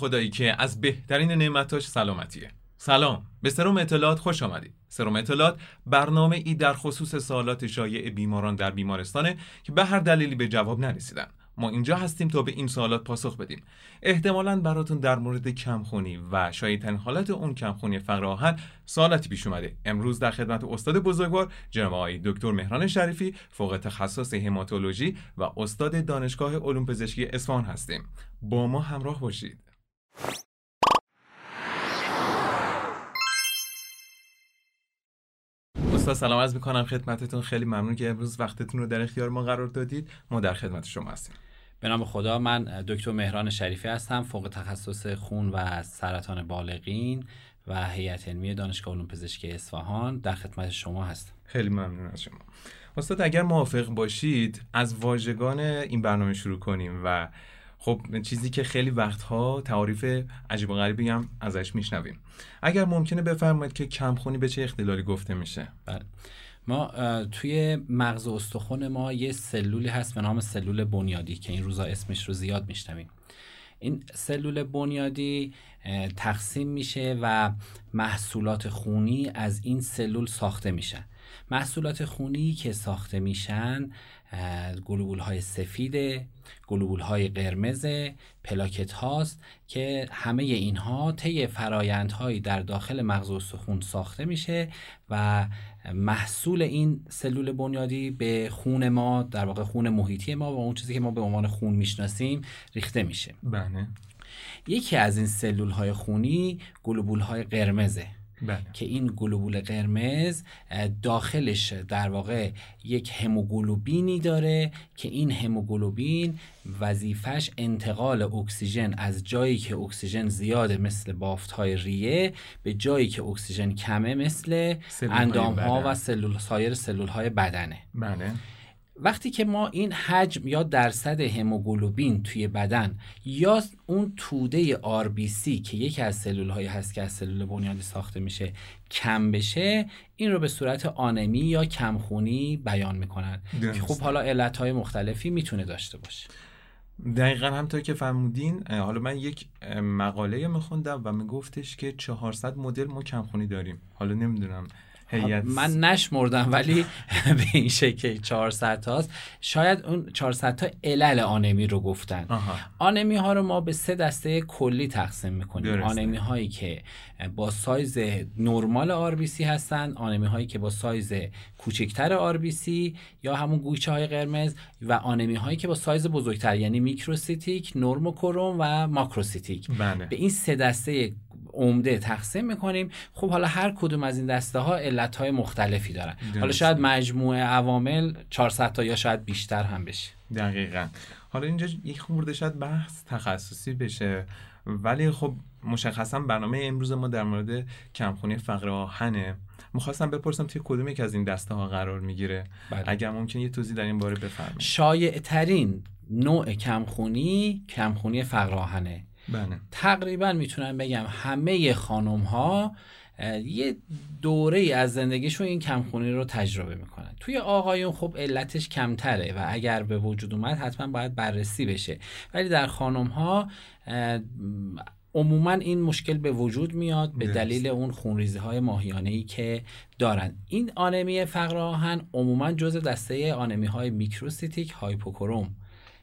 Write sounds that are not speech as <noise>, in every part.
خدایی که از بهترین نعمتاش سلامتیه. سلام. به سروم اطلاعات خوش آمدید. سروم اطلاعات برنامه ای در خصوص سوالات شایع بیماران در بیمارستانه که به هر دلیلی به جواب نرسیدن. ما اینجا هستیم تا به این سوالات پاسخ بدیم. احتمالا براتون در مورد کمخونی و شایدترین حالت اون کمخونی فقر آهن سوالاتی پیش اومده. امروز در خدمت استاد بزرگوار جناب آقای دکتر مهران شریفی فوق تخصص هماتولوژی و استاد دانشگاه علوم پزشکی اصفهان هستیم. با ما همراه باشید. استاد سلام عرض می‌کنم خدمتتون. خیلی ممنون که امروز وقتتون رو در اختیار ما قرار دادید. ما در خدمت شما هستیم. به نام خدا من دکتر مهران شریفی هستم فوق تخصص خون و سرطان بالغین و هیئت علمی دانشگاه علوم پزشکی اصفهان در خدمت شما هستم. خیلی ممنون از شما. استاد اگر موافق باشید از واژگان این برنامه شروع کنیم و خب چیزی که خیلی وقتها تعاریف عجیب و غریبی هم ازش میشنویم. اگر ممکنه بفرمایید که کمخونی به چه اختلالی گفته میشه؟ بله. ما توی مغز استخون ما یه سلولی هست به نام سلول بنیادی که این روزا اسمش رو زیاد میشنویم. این سلول بنیادی تقسیم میشه و محصولات خونی از این سلول ساخته میشن. محصولات خونی که ساخته میشن گلوبول های سفید گلوبول های قرمز پلاکت هاست که همه اینها طی فرایندهایی در داخل مغز استخون ساخته میشه و محصول این سلول بنیادی به خون ما در واقع خون محیطی ما و اون چیزی که ما به عنوان خون می‌شناسیم ریخته میشه. بله. یکی از این سلول های خونی گلوبول های قرمزه. بله. که این گلوبول قرمز داخلش در واقع یک هموگلوبینی داره که این هموگلوبین وظیفش انتقال اکسیژن از جایی که اکسیژن زیاده مثل بافت های ریه به جایی که اکسیژن کمه مثل اندام ها و سلول سایر سلول های بدنه. بله. وقتی که ما این حجم یا درصد هموگلوبین توی بدن یا اون توده RBC که یکی از سلول هایی هست که از سلول بنیادی ساخته میشه کم بشه این رو به صورت آنمی یا کمخونی بیان می‌کنن. که خب حالا علت های مختلفی می‌تونه داشته باشه. دقیقا همطور که فرمودین حالا من یک مقاله میخوندم و میگفتش که 400 مدل ما کمخونی داریم. حالا نمی‌دونم من نشمردم ولی <laughs> به این شکل 400 تاست شاید اون 400 تا علل آنمی رو گفتن آها. آنمی ها رو ما به سه دسته کلی تقسیم می‌کنیم درسته. آنمی هایی که با سایز نرمال RBC هستن آنمی هایی که با سایز کوچکتر RBC یا همون گویچه های قرمز و آنمی هایی که با سایز بزرگتر یعنی microcytic normochrome و macrocytic بله. به این سه دسته عمده تقسیم می‌کنیم. خب حالا هر کدوم از این دسته ها علت های مختلفی دارن. حالا شاید مجموعه عوامل 400 تا یا شاید بیشتر هم بشه. دقیقا. حالا اینجا یک خورده شاید بحث تخصصی بشه. ولی خب مشخصا برنامه امروز ما در مورد کمخونی فقر آهنه. می‌خواستم بپرسم توی کدوم یک از این دسته ها قرار می‌گیره؟ بله. اگر ممکن یه توضیح در این باره بفرمایید. شایع ترین نوع کمخونی کمخونی فقر آهنه. بله. تقریبا می‌تونم بگم همه خانم ها یه دوره ای از زندگیشون این کمخونی رو تجربه می‌کنن. توی آقایون خب علتش کمتره و اگر به وجود اومد حتما باید بررسی بشه. ولی در خانم ها عموما این مشکل به وجود میاد به. دلیل اون خونریزی های ماهیانه ای که دارن. این آنمی فقر آهن عموما جزء دسته آنمی های microcytic hypochrome.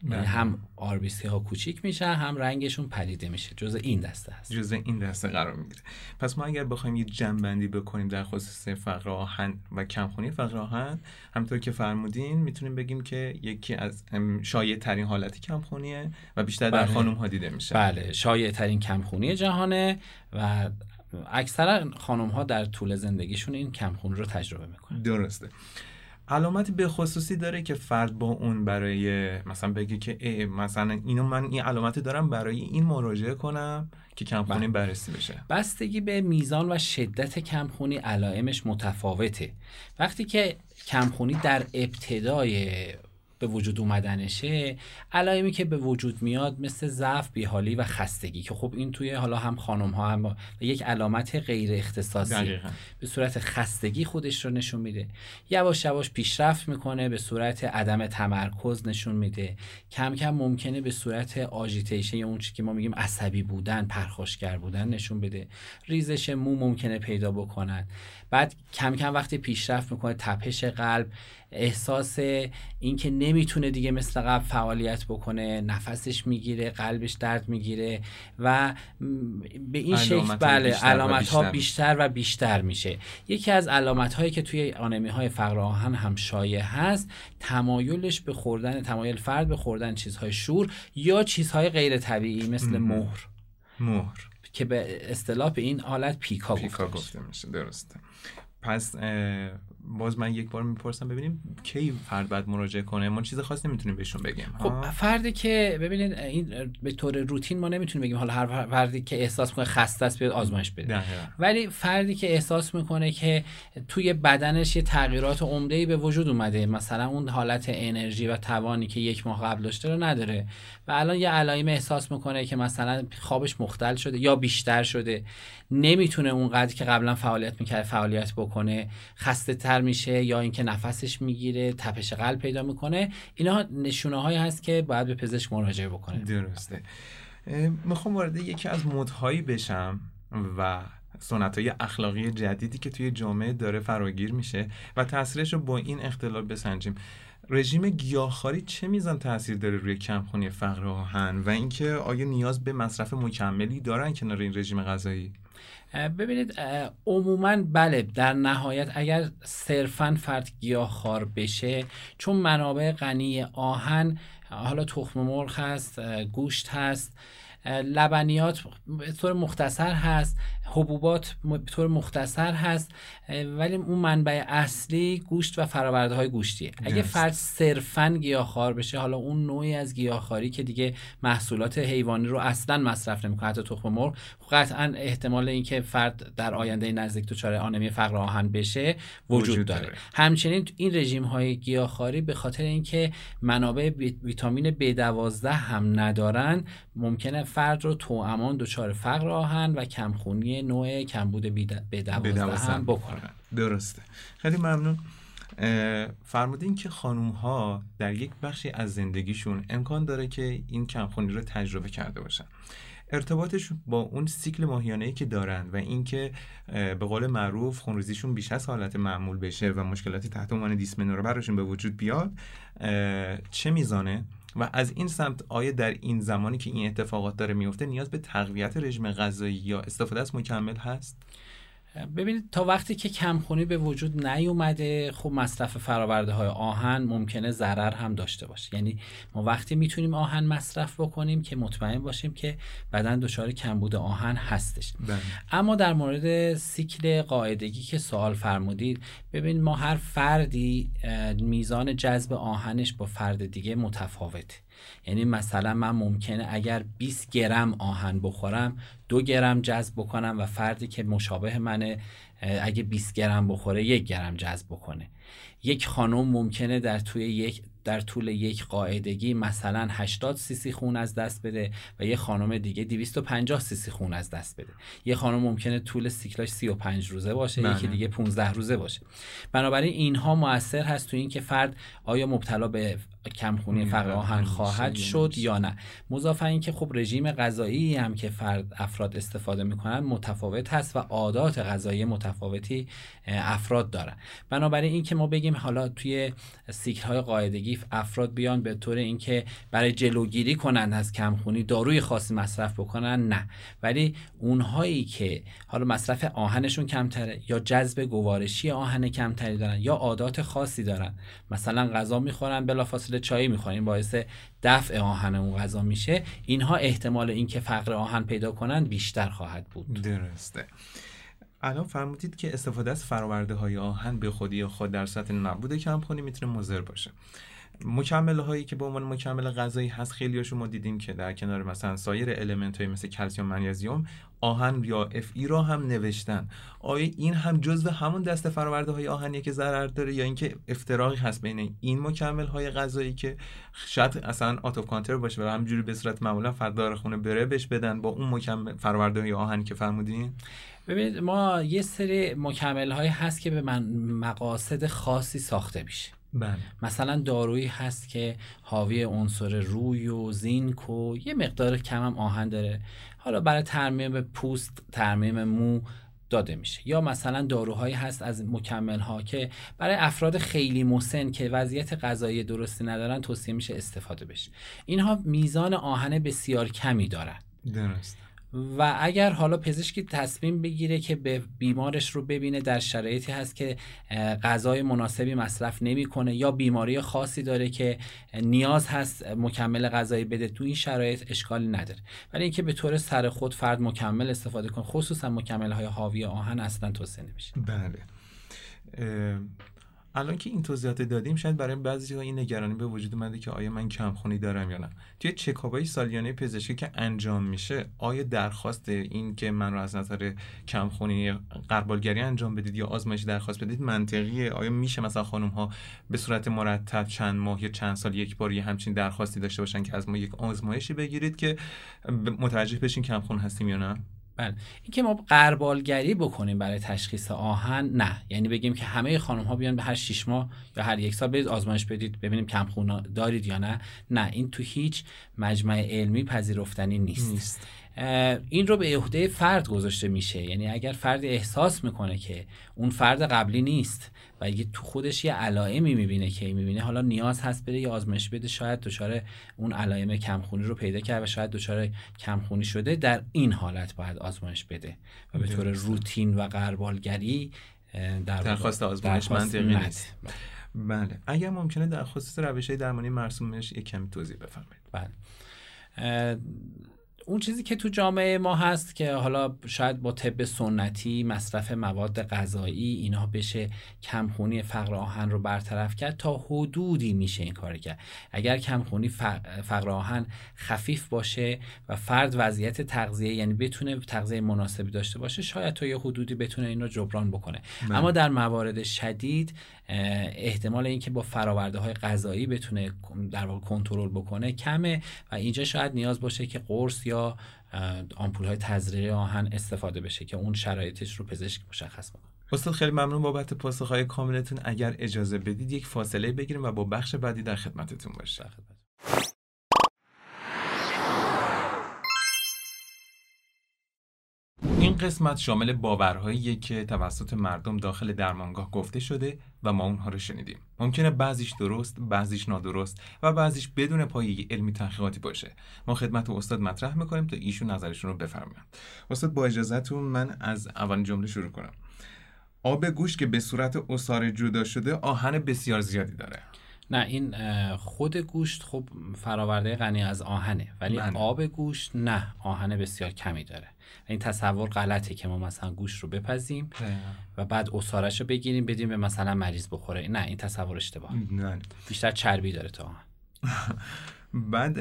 یعنی بله. هم RBC ها کوچیک میشن هم رنگشون پریده میشه. جزء این دسته هست. جزء این دسته قرار می‌گیره. پس ما اگر بخوایم یه جمع‌بندی بکنیم در خصوص فقر آهن و کمخونی فقر آهن همطور که فرمودین می‌تونیم بگیم که یکی از شایع ترین حالتی کمخونیه و بیشتر در بله. خانم ها دیده میشه. بله شایع ترین کمخونی جهانه و اکثرا خانم ها در طول زندگیشون این کمخونی رو تجربه می‌کنن. درسته. علامتی به خصوصی داره که فرد با اون برای مثلا بگه که اه مثلا اینو من این علامتی دارم برای این مراجعه کنم که کمخونی بله. بررسی بشه بستگی به میزان و شدت کمخونی علائمش متفاوته وقتی که کمخونی در ابتدای به وجود اومدنشه. علائمی که به وجود میاد مثل ضعف بیحالی و خستگی که خب این توی حالا هم خانم ها هم یک علامت غیر اختصاصی به صورت خستگی خودش رو نشون میده. یواش یواش پیشرفت می‌کنه به صورت عدم تمرکز نشون میده. کم کم ممکنه به صورت آژیتیشن یا اون چی که ما میگیم عصبی بودن پرخاشگر بودن نشون بده. ریزش مو ممکنه پیدا بکنن بعد کم کم وقتی پیشرفت می‌کنه تپش قلب احساس اینکه نمی‌تونه دیگه مثل قبل فعالیت بکنه نفسش می‌گیره قلبش درد می‌گیره و به این شکل بله علامت ها بیشتر. و بیشتر میشه. یکی از علامت هایی که توی آنمی های فقر آهن هم شایع هست تمایلش به خوردن تمایل فرد به خوردن چیزهای شور یا چیزهای غیر طبیعی مثل مهر. مهر. که به اصطلاح به این حالت پیکا, پیکا گفته میشه درسته. پس باز من یک بار می‌پرسم ببینیم کی فرد باید مراجعه کنه. ما چیز خاصی نمی‌تونیم بهشون بگیم خب فردی که ببینید این به طور روتین ما نمی‌تونیم بگیم. حالا هر فردی که احساس می‌کنه خسته است بیاد آزمایش بده. ولی فردی که احساس می‌کنه که توی بدنش یه تغییرات عمده ای به وجود اومده مثلا اون حالت انرژی و توانی که یک ماه قبل داشته رو نداره و الان یه علائم احساس می‌کنه که مثلا خوابش مختل شده یا بیشتر شده نمی‌تونه اونقدر که قبلا فعالیت می‌کرد فعالیت بکنه خسته تر میشه یا اینکه نفسش می‌گیره تپش قلب پیدا می‌کنه. اینا نشونه هایی هست که باید به پزشک مراجعه بکنه. درسته. می‌خوام وارد یکی از مدهایی بشم و سنت های اخلاقی جدیدی که توی جامعه داره فراگیر میشه و تاثیرش رو با این اختلال بسنجیم. رژیم گیاهخواری چه میزان تاثیر داره روی کمخونی فقر آهن؟ و اینکه آیا نیاز به مصرف مکملی دارن کنار این رژیم غذایی؟ ببینید عموما بله در نهایت اگر صرفا فرد گیاهخوار بشه چون منابع غنی آهن حالا تخم مرغ هست گوشت هست لبنیات به طور مختصر هست حبوبات به طور مختصر هست ولی اون منبع اصلی گوشت و فراورده های گوشتیه اگه فرد صرفا گیاهخوار بشه حالا اون نوعی از گیاهخواری که دیگه محصولات حیوانی رو اصلا مصرف نمی‌کنه حتی تخم مرغ قطعا احتمال اینکه فرد در آینده نزدیک دچار آنمی فقر آهن بشه وجود, وجود داره. همچنین این رژیم های گیاهخواری به خاطر اینکه منابع ویتامین B12 هم ندارن ممکنه فرد رو تو امان دچار فقر آهن و کمخونی نوع کمبود به دوازده هم بکنن درسته. خیلی ممنون. فرمودین که خانوم ها در یک بخشی از زندگیشون امکان داره که این کمخونی رو تجربه کرده باشن. ارتباطش با اون سیکل ماهیانه که دارن و اینکه به قول معروف خونریزیشون بیش از حالت معمول بشه و مشکلاتی تحت عنوان دیسمنورا براشون به وجود بیاد چه میزانه؟ و از این سمت آیا در این زمانی که این اتفاقات داره میفته نیاز به تقویت رژیم غذایی یا استفاده از مکمل هست؟ ببینید تا وقتی که کمخونی به وجود نیومده خب مصرف فراورده های آهن ممکنه ضرر هم داشته باشه. یعنی ما وقتی می‌تونیم آهن مصرف بکنیم که مطمئن باشیم که بدن دچار کمبود آهن هستش. بله. اما در مورد سیکل قاعدگی که سوال فرمودید ببین ما هر فردی میزان جذب آهنش با فرد دیگه متفاوته. یعنی مثلا من ممکنه اگر 20 گرم آهن بخورم دو گرم جذب بکنم و فردی که مشابه منه اگه 20 گرم بخوره یک گرم جذب بکنه. یک خانم ممکنه در توی یک در طول یک قاعدگی مثلا 80 سیسی خون از دست بده و یه خانم دیگه 250 سیسی خون از دست بده. یه خانم ممکنه طول سیکلاش 35 روزه باشه بله. یکی دیگه 15 روزه باشه. بنابراین اینها موثر هست تو اینکه فرد آیا مبتلا به کمخونی فقر آهن خواهد شد یا نه. مضافه اینکه خب رژیم غذایی هم که فرد افراد استفاده می‌کنن متفاوت هست و عادات غذایی متفاوتی افراد دارن. بنابراین اینکه ما بگیم حالا توی سیکل های قاعدگی افراد بیان به طور اینکه برای جلوگیری کنند از کمخونی داروی خاصی مصرف بکنن نه. ولی اونهایی که حالا مصرف آهنشون کمتره یا جذب گوارشی آهن کمتری دارن یا عادات خاصی دارن مثلا غذا می‌خورن بلافاصله چای می‌خورن باعث دفع آهن اون غذا میشه. اینها احتمال اینکه فقر آهن پیدا کنن بیشتر خواهد بود. درسته. الان فرمودید که استفاده از فراورده های آهن به خودی خود در سطح نبود کمخونی می‌تونه مضر باشه. مکمل هایی که به عنوان مکمل غذایی هست خیلی ما دیدیم که در کنار مثلا سایر المنت های مثل کلسیم منیزیم آهن یا اف ای را هم نوشتن. آیا این هم جزو همون دست فرآورده های آهنی که ضرر داره یا اینکه افتراقی هست بین این مکمل های غذایی که شاید اصلا آتو کانتر باشه و همجوری به صورت معمولا فردار خونه بره بهش بدن با اون مکمل فرآورده های آهنی که فرمودین؟ ببینید ما یه سری مکمل های هست که به من مقاصد خاصی ساخته میشه. بله. مثلا دارویی هست که حاوی عنصر روی و زینک و یه مقدار کم هم آهن داره. حالا برای ترمیم پوست ترمیم مو داده میشه. یا مثلا داروهایی هست از مکمل ها که برای افراد خیلی مسن که وضعیت غذایی درستی ندارن توصیه میشه استفاده بشه. اینها میزان آهن بسیار کمی دارن. درست. و اگر حالا پزشکی تصمیم بگیره که به بیمارش رو ببینه در شرایطی هست که غذای مناسبی مصرف نمی‌کنه یا بیماری خاصی داره که نیاز هست مکمل غذایی بده تو این شرایط اشکالی نداره. ولی اینکه به طور سر خود فرد مکمل استفاده کنه خصوصا مکمل های حاوی آهن اصلا توصیه نمیشه. بله. الان که این توضیحات دادیم شاید برای بعضی این نگرانی به وجود اومده که آیا من کمخونی دارم یا نه. توی چکابای سالیانه پزشکی که انجام میشه آیا درخواست این که من رو از نظر کمخونی قربالگری انجام بدید یا آزمایش درخواست بدید منطقیه؟ آیا میشه مثلا خانم ها به صورت مرتب چند ماه یا چند سال یک بار یه همچین درخواستی داشته باشن که از ما یک آزمایشی بگیرید که متوجه بشین کمخون هستیم یا نه؟ بله. اینکه ما قربالگری بکنیم برای تشخیص آهن نه. یعنی بگیم که همه خانم ها بیان به هر 6 ماه یا هر یک سال برید آزمایش بدید ببینیم کمخون دارید یا نه. نه. این تو هیچ مجمع علمی پذیرفتنی نیست, نیست. این رو به عهده فرد گذاشته میشه. یعنی اگر فرد احساس می‌کنه که اون فرد قبلی نیست و اگه تو خودش یه علائمی می‌بینه که می‌بینه حالا نیاز هست بره یه آزمایش بده شاید دچار اون علائم کمخونی رو پیدا کرد و شاید دچار کمخونی شده در این حالت باید آزمایش بده و به طور روتین و قربالگری در درخواست آزمایش منطقی نیست. بله. اگر ممکنه در خصوص روش درمانی مرسومش یک کمی توضیح بفرمایید. بله. اون چیزی که تو جامعه ما هست که حالا شاید با طب سنتی مصرف مواد غذایی اینا بشه کمخونی فقر آهن رو برطرف کرد تا حدودی میشه این کار کرد اگر کمخونی فقر آهن خفیف باشه و فرد وضعیت تغذیه یعنی بتونه تغذیه مناسبی داشته باشه شاید تا یه حدودی بتونه این رو جبران بکنه بله. اما در موارد شدید احتمال اینکه با فراورده های غذایی بتونه در واقع کنترل بکنه کمه و اینجا شاید نیاز باشه که قرص یا آمپول های تزریقی آهن استفاده بشه که اون شرایطش رو پزشک مشخص بکنه. استاد خیلی ممنون بابت پاسخهای کاملتون. اگر اجازه بدید یک فاصله بگیریم و با بخش بعدی در خدمتتون باشیم این قسمت شامل باورهایی که توسط مردم داخل درمانگاه گفته شده و ما اونها رو شنیدیم. ممکنه بعضیش درست بعضیش نادرست و بعضیش بدون پایه علمی تحقیقاتی باشه. ما خدمت استاد مطرح می‌کنیم تا ایشون نظرشون رو بفرمایند. استاد با اجازهتون من از اول جمله شروع کنم. آب گوشت که به صورت اصاره جدا شده آهن بسیار زیادی داره. نه این خود گوشت خب فراورده غنی از آهنه ولی من. آب گوشت نه آهن بسیار کمی داره. این تصور غلطه که ما مثلا گوشت رو بپزیم و بعد اصارش رو بگیریم بدیم به مثلا مریض بخوره. نه این تصور اشتباه. بیشتر چربی داره تا <laughs> بعد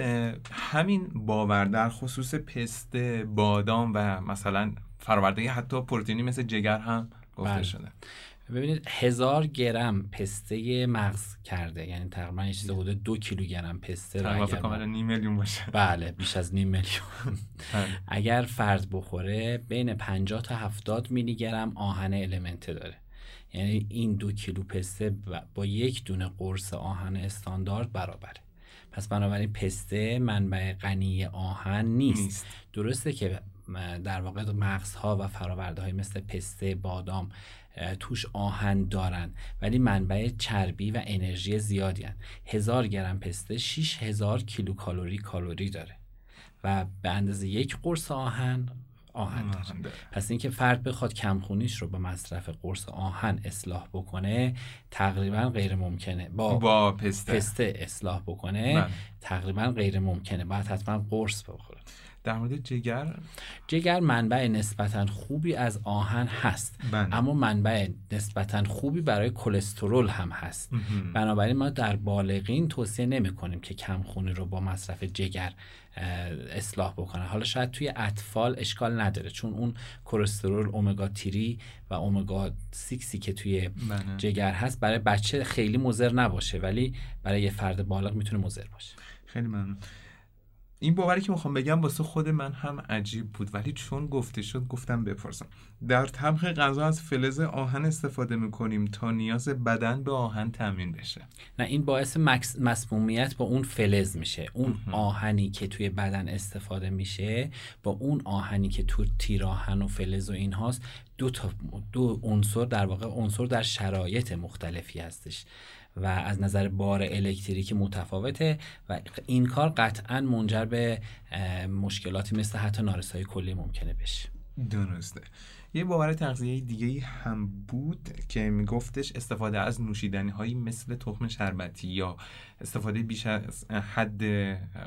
همین باور در خصوص پسته بادام و مثلا فراورده حتی پروتئینی مثل جگر هم گفته بله. شده. ببینید هزار گرم پسته مغز کرده یعنی تقریبا یه چیز حدود دو کیلوگرم پسته رو اگر نیم میلیون باشه بله بیش از نیم میلیون بله. اگر فرد بخوره بین 50 تا 70 میلی گرم آهن المنته داره یعنی این دو کیلو پسته با یک دونه قرص آهن استاندارد برابره پس بنابراین پسته منبع غنی آهن نیست. نیست. درسته که در واقع مغزها و فراورده های مثل پسته بادام توش آهن دارن ولی منبع چربی و انرژی زیادی هن. هزار گرم پسته 6 هزار کیلو کالوری کالوری داره و به اندازه یک قرص آهن آهن داره پس اینکه فرد بخواد کمخونیش رو با مصرف قرص آهن اصلاح بکنه تقریبا غیر ممکنه با, با پسته. پسته اصلاح بکنه من. بله. تقریبا غیر ممکنه باید حتما قرص بخوره در مورد جگر؟ جگر منبع نسبتا خوبی از آهن هست. بله. اما منبع نسبتا خوبی برای کلسترول هم هست. بنابراین ما در بالغین توصیه نمی کنیم که کمخونی رو با مصرف جگر اصلاح بکنن. حالا شاید توی اطفال اشکال نداره چون اون کلسترول اومگا تیری و اومگا سیکسی که توی بله. جگر هست برای بچه خیلی مضر نباشه ولی برای یه فرد بالغ می‌تونه مضر باشه. خیلی ممنون. این باوری که می‌خوام بگم واسه خود من هم عجیب بود ولی چون گفته شد گفتم بپرسم. در طبخ غذا از فلز آهن استفاده می‌کنیم تا نیاز بدن به آهن تامین بشه. نه این باعث مکس- مسمومیت با اون فلز میشه. اون آهنی که توی بدن استفاده میشه با اون آهنی که تو تیراهن و فلز و این هاست دو تا دو عنصر در واقع عنصر در شرایط مختلفی هستش. و از نظر بار الکتریکی متفاوته و این کار قطعا منجر به مشکلاتی مثل حتی نارسایی کلی ممکنه بشه. درسته. یه باور تغذیه دیگه هم بود که میگفتش استفاده از نوشیدنی هایی مثل تخم شربتی یا استفاده بیش از حد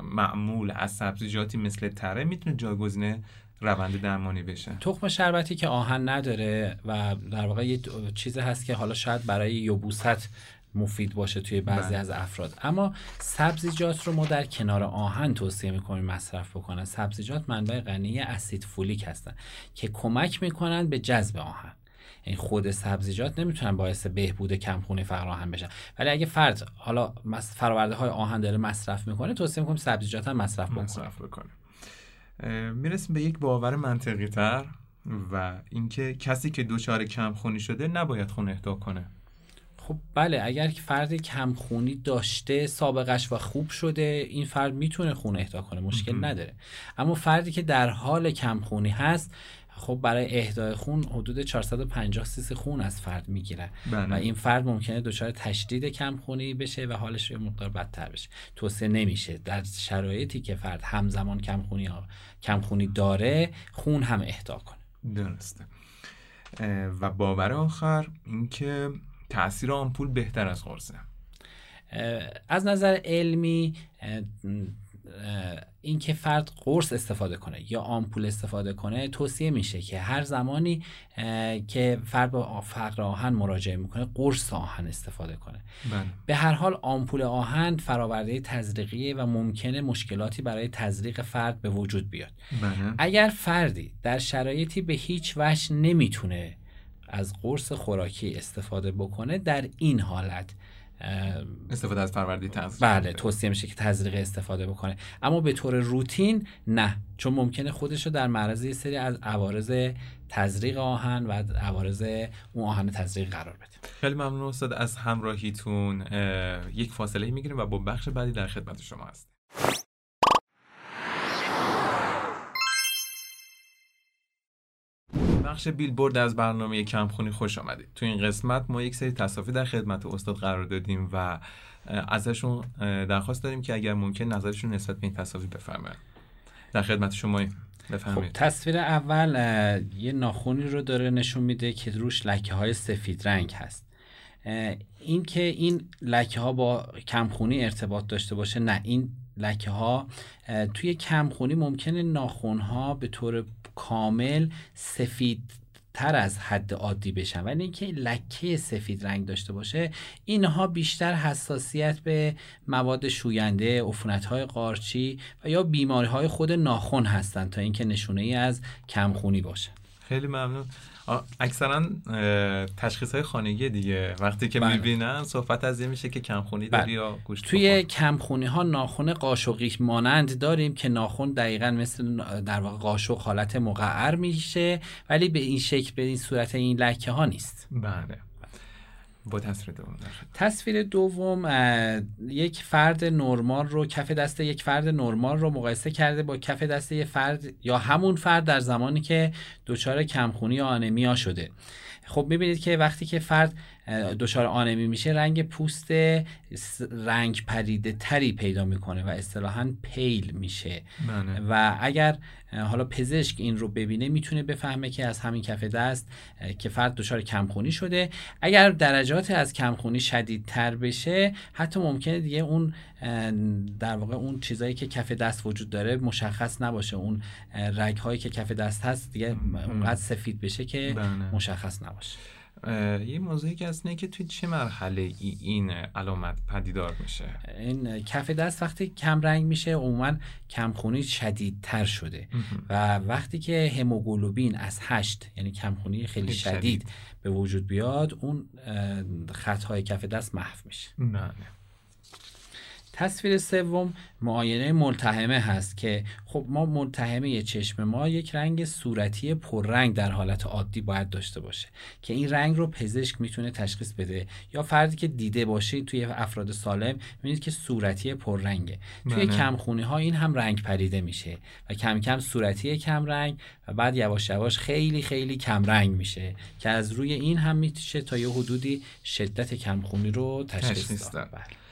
معمول از سبزیجاتی مثل تره می‌تونه جایگزین روند درمانی بشه. تخم شربتی که آهن نداره و در واقع یه چیز هست که حالا شاید برای یبوست مفید باشه توی بعضی بله. از افراد. اما سبزیجات رو ما در کنار آهن توصیه می‌کنیم مصرف بکنن. سبزیجات منبع غنی اسید فولیک هستن که کمک می‌کنن به جذب آهن. این خود سبزیجات نمی‌تونن باعث بهبود کمخونی فقر آهن بشن. ولی اگه فرد حالا فراورده های آهن داره مصرف می‌کنه توصیه می‌کنیم سبزیجات هم مصرف بکنه. مصرف بکنه. می‌رسیم به یک باور منطقی تر و اینکه کسی که دچار کمخونی شده نباید خون اهدا کنه. خب بله اگر که فردی کمخونی داشته سابقش و خوب شده این فرد می‌تونه خون اهدا کنه مشکل نداره. اما فردی که در حال کمخونی هست خب برای اهدای خون حدود 450 سیسی خون از فرد می‌گیره. بله. و این فرد ممکنه دچار تشدید کمخونی بشه و حالش یه مقدار بدتر بشه. توصیه نمیشه. در شرایطی که فرد همزمان کمخونی کمخونی داره خون هم اهدا کنه. درسته. و باور آخر اینکه تاثیر آمپول بهتر از قرصه از نظر علمی اینکه فرد قرص استفاده کنه یا آمپول استفاده کنه توصیه میشه که هر زمانی که فرد با فقر آهن مراجعه می‌کنه قرص آهن استفاده کنه. بله. به هر حال آمپول آهن فراورده تزریقیه و ممکنه مشکلاتی برای تزریق فرد به وجود بیاد. بله. اگر فردی در شرایطی به هیچ وجه نمی‌تونه از قرص خوراکی استفاده بکنه در این حالت استفاده از پرورده تغذیه بله توصیه میشه که تزریق استفاده بکنه. اما به طور روتین نه چون ممکنه خودش رو در معرض یه سری از عوارض تزریق آهن و عوارض اون آهن تزریق قرار بده. خیلی ممنون استاد از همراهیتون. اه، یک فاصله می‌گیریم و با بخش بعدی در خدمت شما هست بخش بیلبورد از برنامه کمخونی خوش آمدید. تو این قسمت ما یک سری تصافی در خدمت استاد قرار دادیم و ازشون درخواست داریم که اگر ممکن نظرشون نسبت به این تصافی بفرمایید. در خدمت شما خب بفرمایید. تصویر اول یه ناخونی رو داره نشون میده که روش لکه های سفید رنگ هست. این که این لکه ها با کمخونی ارتباط داشته باشه نه این لکه ها توی کمخونی ممکنه ناخون ها به طور کامل سفید تر از حد عادی بشن. ولی اینکه لکه سفید رنگ داشته باشه اینها بیشتر حساسیت به مواد شوینده عفونت های قارچی و یا بیماری های خود ناخن هستند تا اینکه نشونه ای از کمخونی باشه. خیلی ممنون. اکثرا تشخیص های خانگی دیگه وقتی که بله. می‌بینن صحبت از این میشه که کمخونی داری بله. یا گوشت توی. کمخونی ها ناخن قاشقی مانند داریم که ناخن دقیقا مثل در واقع قاشق حالت مقعر میشه ولی به این شکل به این صورت این لکه ها نیست بله با تصویر دوم. تصویر دوم یک فرد نرمال رو کف دست یک فرد نرمال رو مقایسه کرده با کف دست یک فرد یا همون فرد در زمانی که دچار کمخونی یا آنمیا شده. خب می‌بینید که وقتی که فرد دچار آنمی میشه رنگ پوست رنگ پریده تری پیدا می‌کنه و اصطلاحا پیل میشه. بله. و اگر حالا پزشک این رو ببینه می‌تونه بفهمه که از همین کف دست که فرد دچار کمخونی شده. اگر درجات از کمخونی شدیدتر بشه حتی ممکنه دیگه اون در واقع اون چیزایی که کف دست وجود داره مشخص نباشه. اون رگ هایی که کف دست هست دیگه اونقدر سفید بشه که بله. مشخص نباشه. یه موضوعی که هست که توی چه مرحله ای این علامت پدیدار میشه؟ این کف دست وقتی کم رنگ میشه عموما کمخونی شدیدتر شده. و وقتی که هموگلوبین از هشت یعنی کمخونی خیلی شدید, شدید. به وجود بیاد اون خطهای کف دست محو میشه. بله. تصویر سوم معاینه ملتهمه هست که خب ما ملتهمه چشم ما یک رنگ صورتی پررنگ در حالت عادی باید داشته باشه که این رنگ رو پزشک می‌تونه تشخیص بده یا فردی که دیده باشه توی افراد سالم می‌بینید که صورتی پررنگه توی بله. کمخونی ها این هم رنگ پریده میشه و کم کم صورتی کم رنگ و بعد یواش یواش خیلی خیلی کم رنگ میشه که از روی این هم میشه تا یه حدودی شدت کمخونی رو تشخیص, داد داد.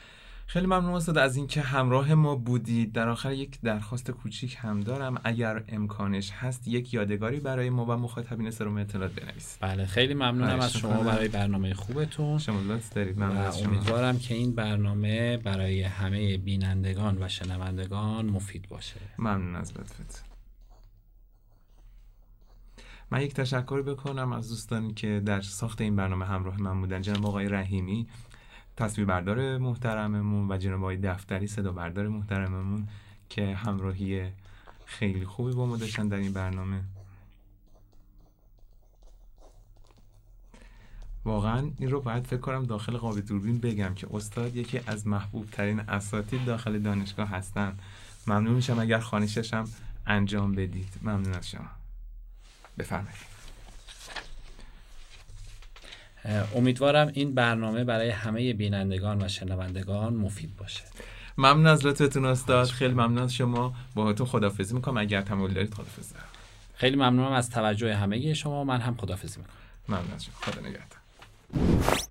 خیلی ممنون استاد از اینکه همراه ما بودید. در آخر یک درخواست کوچیک هم دارم. اگر امکانش هست یک یادگاری برای ما و مخاطبین سروم اطلاعات بنویسید. بله خیلی ممنونم از شما برای برنامه خوبتون. شما لطف دارید. ممنون از شما. امیدوارم که این برنامه برای همه بینندگان و شنوندگان مفید باشه. ممنون از لطفت. من یک تشکر بکنم از دوستانی که در ساخت این برنامه همراه من بودن. جناب آقای رحیمی. تصویربردار محترممون و جناب آقای دفتری صدا بردار محترممون که همراهی خیلی خوبی با ما داشتن در این برنامه. واقعا این رو باید فکر کنم داخل قاب دوربین بگم که استاد یکی از محبوب ترین اساتید داخل دانشگاه هستن. ممنون میشم اگر هم انجام بدید. ممنون از شما. بفرمایید. امیدوارم این برنامه برای همه بینندگان و شنوندگان مفید باشه. ممنون از لطفتون استاد. خیلی ممنون از شما. باهاتون خدافظی می‌کنم. اگر تمایل دارید خدافظی دارم. خیلی ممنونم از توجه همه شما. من هم خدافظی می‌کنم. ممنون از شما. خدا نگهدار.